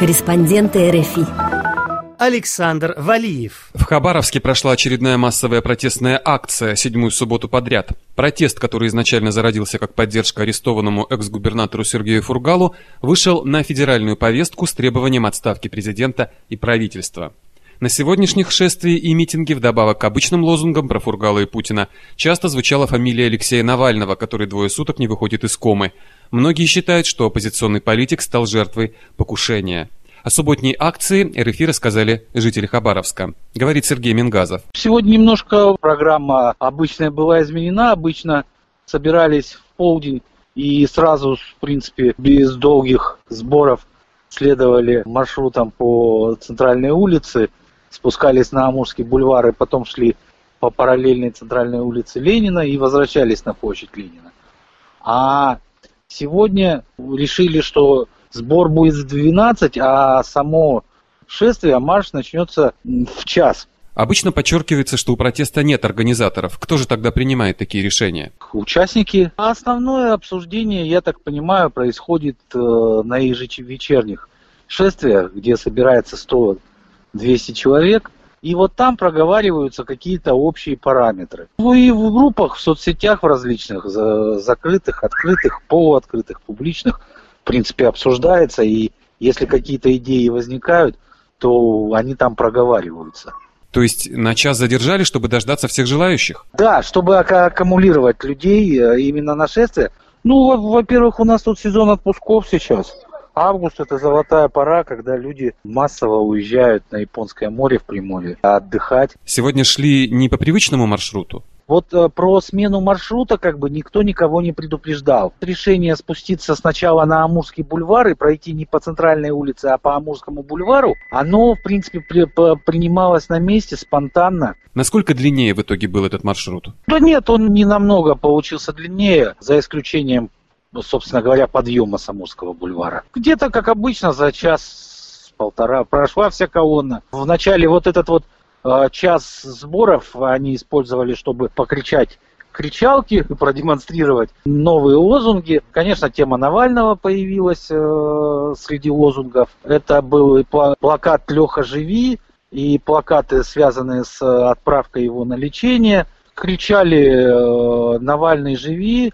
Корреспонденты РФИ. Александр Валиев. В Хабаровске прошла очередная массовая протестная акция, седьмую субботу подряд. Протест, который изначально зародился как поддержка арестованному экс-губернатору Сергею Фургалу, вышел на федеральную повестку с требованием отставки президента и правительства. На сегодняшних шествии и митинге, вдобавок к обычным лозунгам про Фургала и Путина, часто звучала фамилия Алексея Навального, который двое суток не выходит из комы. Многие считают, что оппозиционный политик стал жертвой покушения. О субботней акции РФИ рассказали жители Хабаровска. Говорит Сергей Мингазов. Сегодня немножко программа обычная была изменена. Обычно собирались в полдень и сразу, в принципе, без долгих сборов следовали маршрутом по центральной улице, спускались на Амурский бульвар и потом шли по параллельной центральной улице Ленина и возвращались на площадь Ленина. А сегодня решили, что Сбор будет в 12, а само шествие, марш начнется в час. Обычно подчеркивается, что у протеста нет организаторов. Кто же тогда принимает такие решения? Участники. Основное обсуждение, я так понимаю, происходит э, на ежевечерних шествиях, где собирается 100-200 человек. И вот там проговариваются какие-то общие параметры. Ну и в группах, в соцсетях в различных, закрытых, открытых, полуоткрытых, публичных – в принципе, обсуждается, и если какие-то идеи возникают, то они там проговариваются. То есть на час задержали, чтобы дождаться всех желающих? Да, чтобы аккумулировать людей э, именно на шествие. Ну, во-первых, у нас тут сезон отпусков сейчас. Август это золотая пора, когда люди массово уезжают на Японское море в Приморье отдыхать. Сегодня шли не по привычному маршруту? Вот э, про смену маршрута как бы никто никого не предупреждал. Решение спуститься сначала на Амурский бульвар и пройти не по центральной улице, а по Амурскому бульвару, оно, в принципе, при, по, принималось на месте спонтанно. Насколько длиннее в итоге был этот маршрут? Да нет, он не намного получился длиннее, за исключением, собственно говоря, подъема с Амурского бульвара. Где-то, как обычно, за час-полтора прошла вся колонна. Вначале вот этот вот Э, час сборов они использовали, чтобы покричать кричалки и продемонстрировать новые лозунги. Конечно, тема Навального появилась э, среди лозунгов. Это был и плакат «Леха, живи», и плакаты, связанные с отправкой его на лечение. Кричали э, «Навальный, живи», э,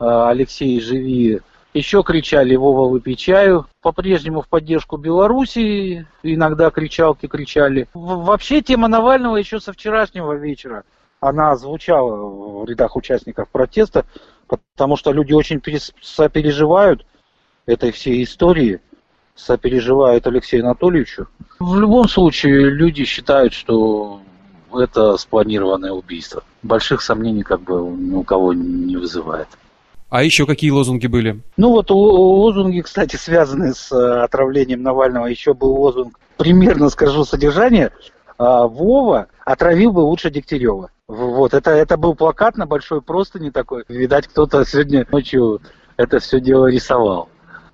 «Алексей, живи», еще кричали «Вова, выпей чаю». По-прежнему в поддержку Белоруссии иногда кричалки кричали. Вообще тема Навального еще со вчерашнего вечера она звучала в рядах участников протеста, потому что люди очень сопереживают этой всей истории, сопереживают Алексею Анатольевичу. В любом случае люди считают, что это спланированное убийство. Больших сомнений как бы ни у кого не вызывает. А еще какие лозунги были? Ну вот лозунги, кстати, связаны с э, отравлением Навального. Еще был лозунг, примерно скажу содержание, а, Вова отравил бы лучше Дегтярева. Вот, это, это был плакат на большой простыни такой. Видать, кто-то сегодня ночью это все дело рисовал.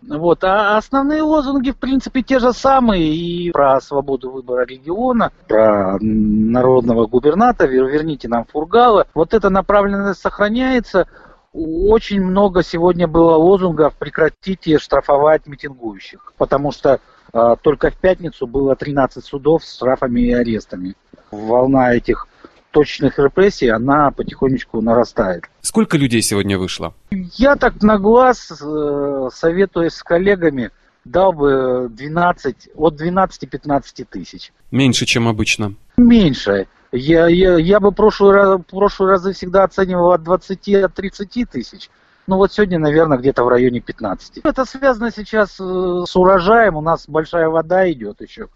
Вот. А основные лозунги, в принципе, те же самые. И про свободу выбора региона, про народного губернатора, верните нам Фургала. Вот эта направленность сохраняется очень много сегодня было лозунгов «прекратите штрафовать митингующих», потому что э, только в пятницу было 13 судов с штрафами и арестами. Волна этих точных репрессий, она потихонечку нарастает. Сколько людей сегодня вышло? Я так на глаз, э, советуясь с коллегами, дал бы 12, от 12-15 тысяч. Меньше, чем обычно? Меньше. Я, я, я бы прошлые, прошлые разы всегда оценивал от 20 от 30 тысяч. Ну вот сегодня, наверное, где-то в районе 15. Это связано сейчас э, с урожаем. У нас большая вода идет еще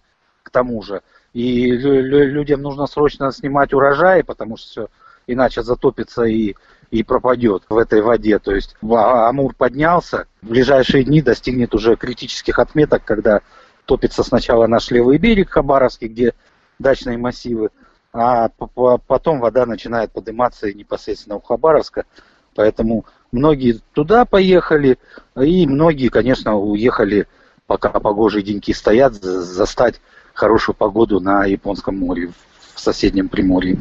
к тому же. И людям нужно срочно снимать урожай, потому что все иначе затопится и, и пропадет в этой воде. То есть Амур поднялся, в ближайшие дни достигнет уже критических отметок, когда топится сначала наш левый берег Хабаровский, где дачные массивы, а потом вода начинает подниматься непосредственно у Хабаровска, поэтому многие туда поехали, и многие, конечно, уехали, пока погожие деньки стоят, застать хорошую погоду на Японском море, в соседнем Приморье.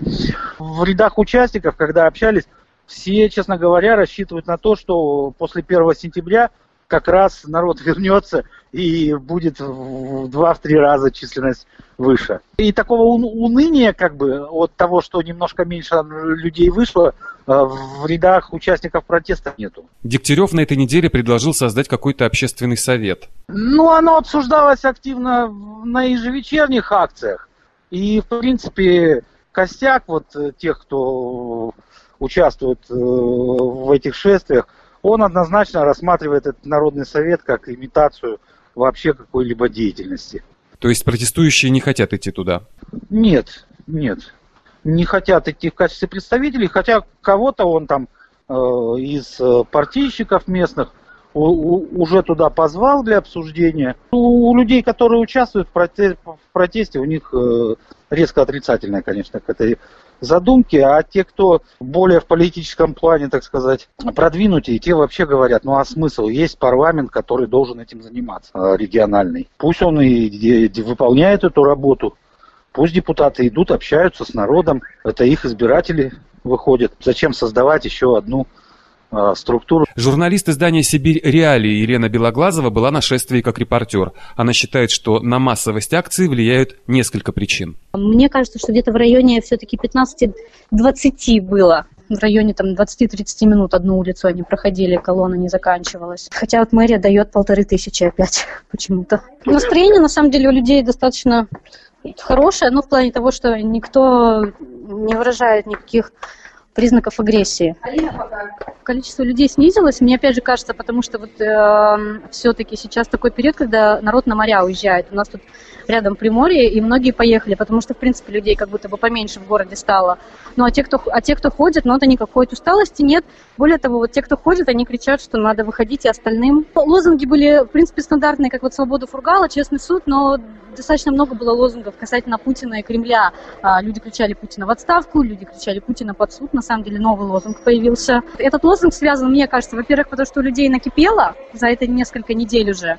В рядах участников, когда общались, все, честно говоря, рассчитывают на то, что после 1 сентября как раз народ вернется и будет в два-три раза численность выше. И такого уныния, как бы, от того, что немножко меньше людей вышло, э, в рядах участников протеста нету. Дегтярев на этой неделе предложил создать какой-то общественный совет. Ну, оно обсуждалось активно на ежевечерних акциях. И, в принципе, костяк вот тех, кто участвует э, в этих шествиях, он однозначно рассматривает этот Народный Совет как имитацию вообще какой-либо деятельности. То есть протестующие не хотят идти туда? Нет, нет. Не хотят идти в качестве представителей, хотя кого-то он там э, из э, партийщиков местных уже туда позвал для обсуждения. У, людей, которые участвуют в протесте, у них э, резко отрицательное, конечно, к этой задумки, а те, кто более в политическом плане, так сказать, продвинутые, те вообще говорят, ну а смысл? Есть парламент, который должен этим заниматься, э, региональный. Пусть он и выполняет эту работу, пусть депутаты идут, общаются с народом, это их избиратели выходят. Зачем создавать еще одну а, структуру. Журналист издания «Сибирь Реалии» Елена Белоглазова была на шествии как репортер. Она считает, что на массовость акции влияют несколько причин. Мне кажется, что где-то в районе все-таки 15-20 было в районе там 20-30 минут одну улицу они проходили, колонна не заканчивалась. Хотя вот мэрия дает полторы тысячи опять почему-то. Настроение на самом деле у людей достаточно хорошее, но в плане того, что никто не выражает никаких признаков агрессии. Количество людей снизилось, мне опять же кажется, потому что вот э, все-таки сейчас такой период, когда народ на моря уезжает. У нас тут рядом Приморье, и многие поехали, потому что, в принципе, людей как будто бы поменьше в городе стало. Ну, а те, кто, а те, кто ходит, ну, это никакой усталости нет. Более того, вот те, кто ходит, они кричат, что надо выходить и остальным. Лозунги были, в принципе, стандартные, как вот «Свобода Фургала», «Честный суд», но достаточно много было лозунгов касательно Путина и Кремля. А, люди кричали Путина в отставку, люди кричали Путина под суд. На самом деле новый лозунг появился. Этот лозунг связан, мне кажется, во-первых, потому что у людей накипело за это несколько недель уже.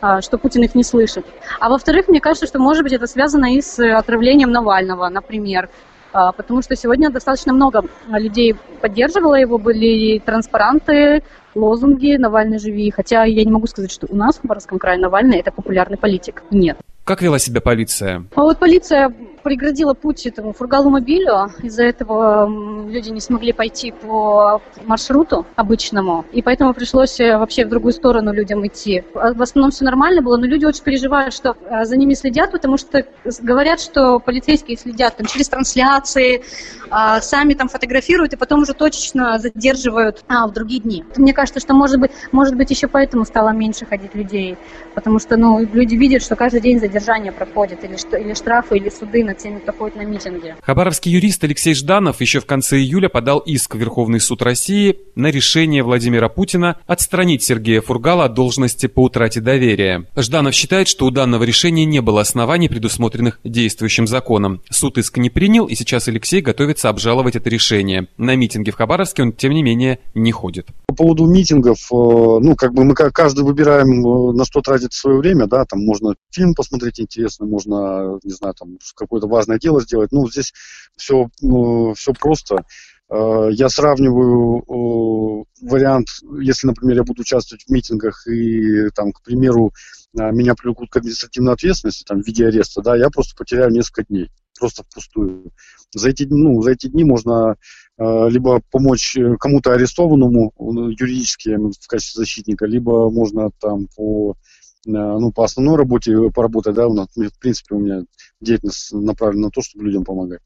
А, что Путин их не слышит. А во-вторых, мне кажется, что, может быть, это связано и с отравлением Навального, например. А, потому что сегодня достаточно много людей поддерживало его, были транспаранты, лозунги «Навальный живи». Хотя я не могу сказать, что у нас в Хабаровском крае Навальный – это популярный политик. Нет. Как вела себя полиция? А вот полиция преградила путь этому фургалу мобилю. Из-за этого люди не смогли пойти по маршруту обычному. И поэтому пришлось э, вообще в другую сторону людям идти. А в основном все нормально было, но люди очень переживают, что э, за ними следят, потому что говорят, что полицейские следят там, через трансляции, а, сами там фотографируют и потом уже точечно задерживают а, в другие дни. Мне кажется, что может быть, может быть еще поэтому стало меньше ходить людей. Потому что ну, люди видят, что каждый день задержание проходит, или, что, или штрафы, или суды над теми, кто ходит на митинги. Хабаровский юрист Алексей Жданов еще в конце июля подал иск в Верховный суд России на решение Владимира Путина отстранить Сергея Фургала от должности по утрате доверия. Жданов считает, что у данного решения не было оснований, предусмотренных действующим законом. Суд иск не принял, и сейчас Алексей готовится обжаловать это решение. На митинге в Хабаровске он, тем не менее, не ходит. По поводу митингов, э, ну, как бы мы каждый выбираем, э, на что тратить свое время, да, там можно фильм посмотреть, интересно, можно, не знаю, там какое-то важное дело сделать. Ну, здесь все, ну, все просто. Э, я сравниваю э, вариант, если, например, я буду участвовать в митингах и, там, к примеру, э, меня привлекут к административной ответственности, там, в виде ареста, да, я просто потеряю несколько дней, просто впустую. За эти, ну, за эти дни можно либо помочь кому-то арестованному юридически в качестве защитника, либо можно там по Э, ну, по основной работе поработать, да, у нас, в принципе, у меня деятельность направлена на то, чтобы людям помогать.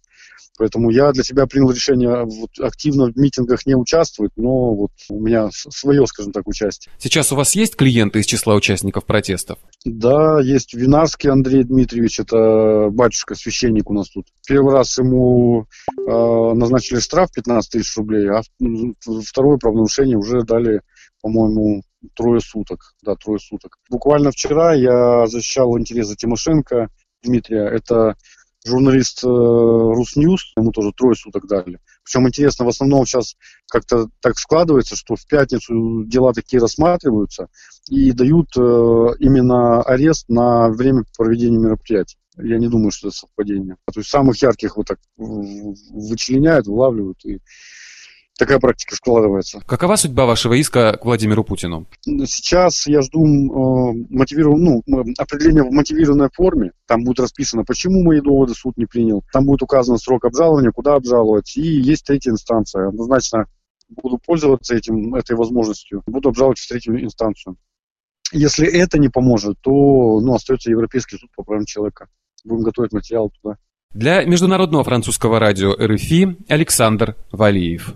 Поэтому я для себя принял решение вот, активно в митингах не участвовать, но вот у меня свое, скажем так, участие. Сейчас у вас есть клиенты из числа участников протестов? Да, есть Винарский Андрей Дмитриевич, это батюшка, священник у нас тут. Первый раз ему э, назначили штраф 15 тысяч рублей, а второе правонарушение уже дали, по-моему, трое суток. Да, трое суток. Буквально вчера я защищал интересы Тимошенко Дмитрия. Это журналист э, Русньюз, ему тоже трое суток дали. Причем интересно, в основном сейчас как-то так складывается, что в пятницу дела такие рассматриваются и дают э, именно арест на время проведения мероприятий. Я не думаю, что это совпадение. То есть самых ярких вот так вычленяют, вылавливают и такая практика складывается. Какова судьба вашего иска к Владимиру Путину? Сейчас я жду э, мотивиров... ну, определения в мотивированной форме. Там будет расписано, почему мои доводы суд не принял. Там будет указан срок обжалования, куда обжаловать. И есть третья инстанция. Однозначно буду пользоваться этим, этой возможностью. Буду обжаловать в третью инстанцию. Если это не поможет, то ну, остается Европейский суд по правам человека. Будем готовить материал туда. Для Международного французского радио РФИ Александр Валиев.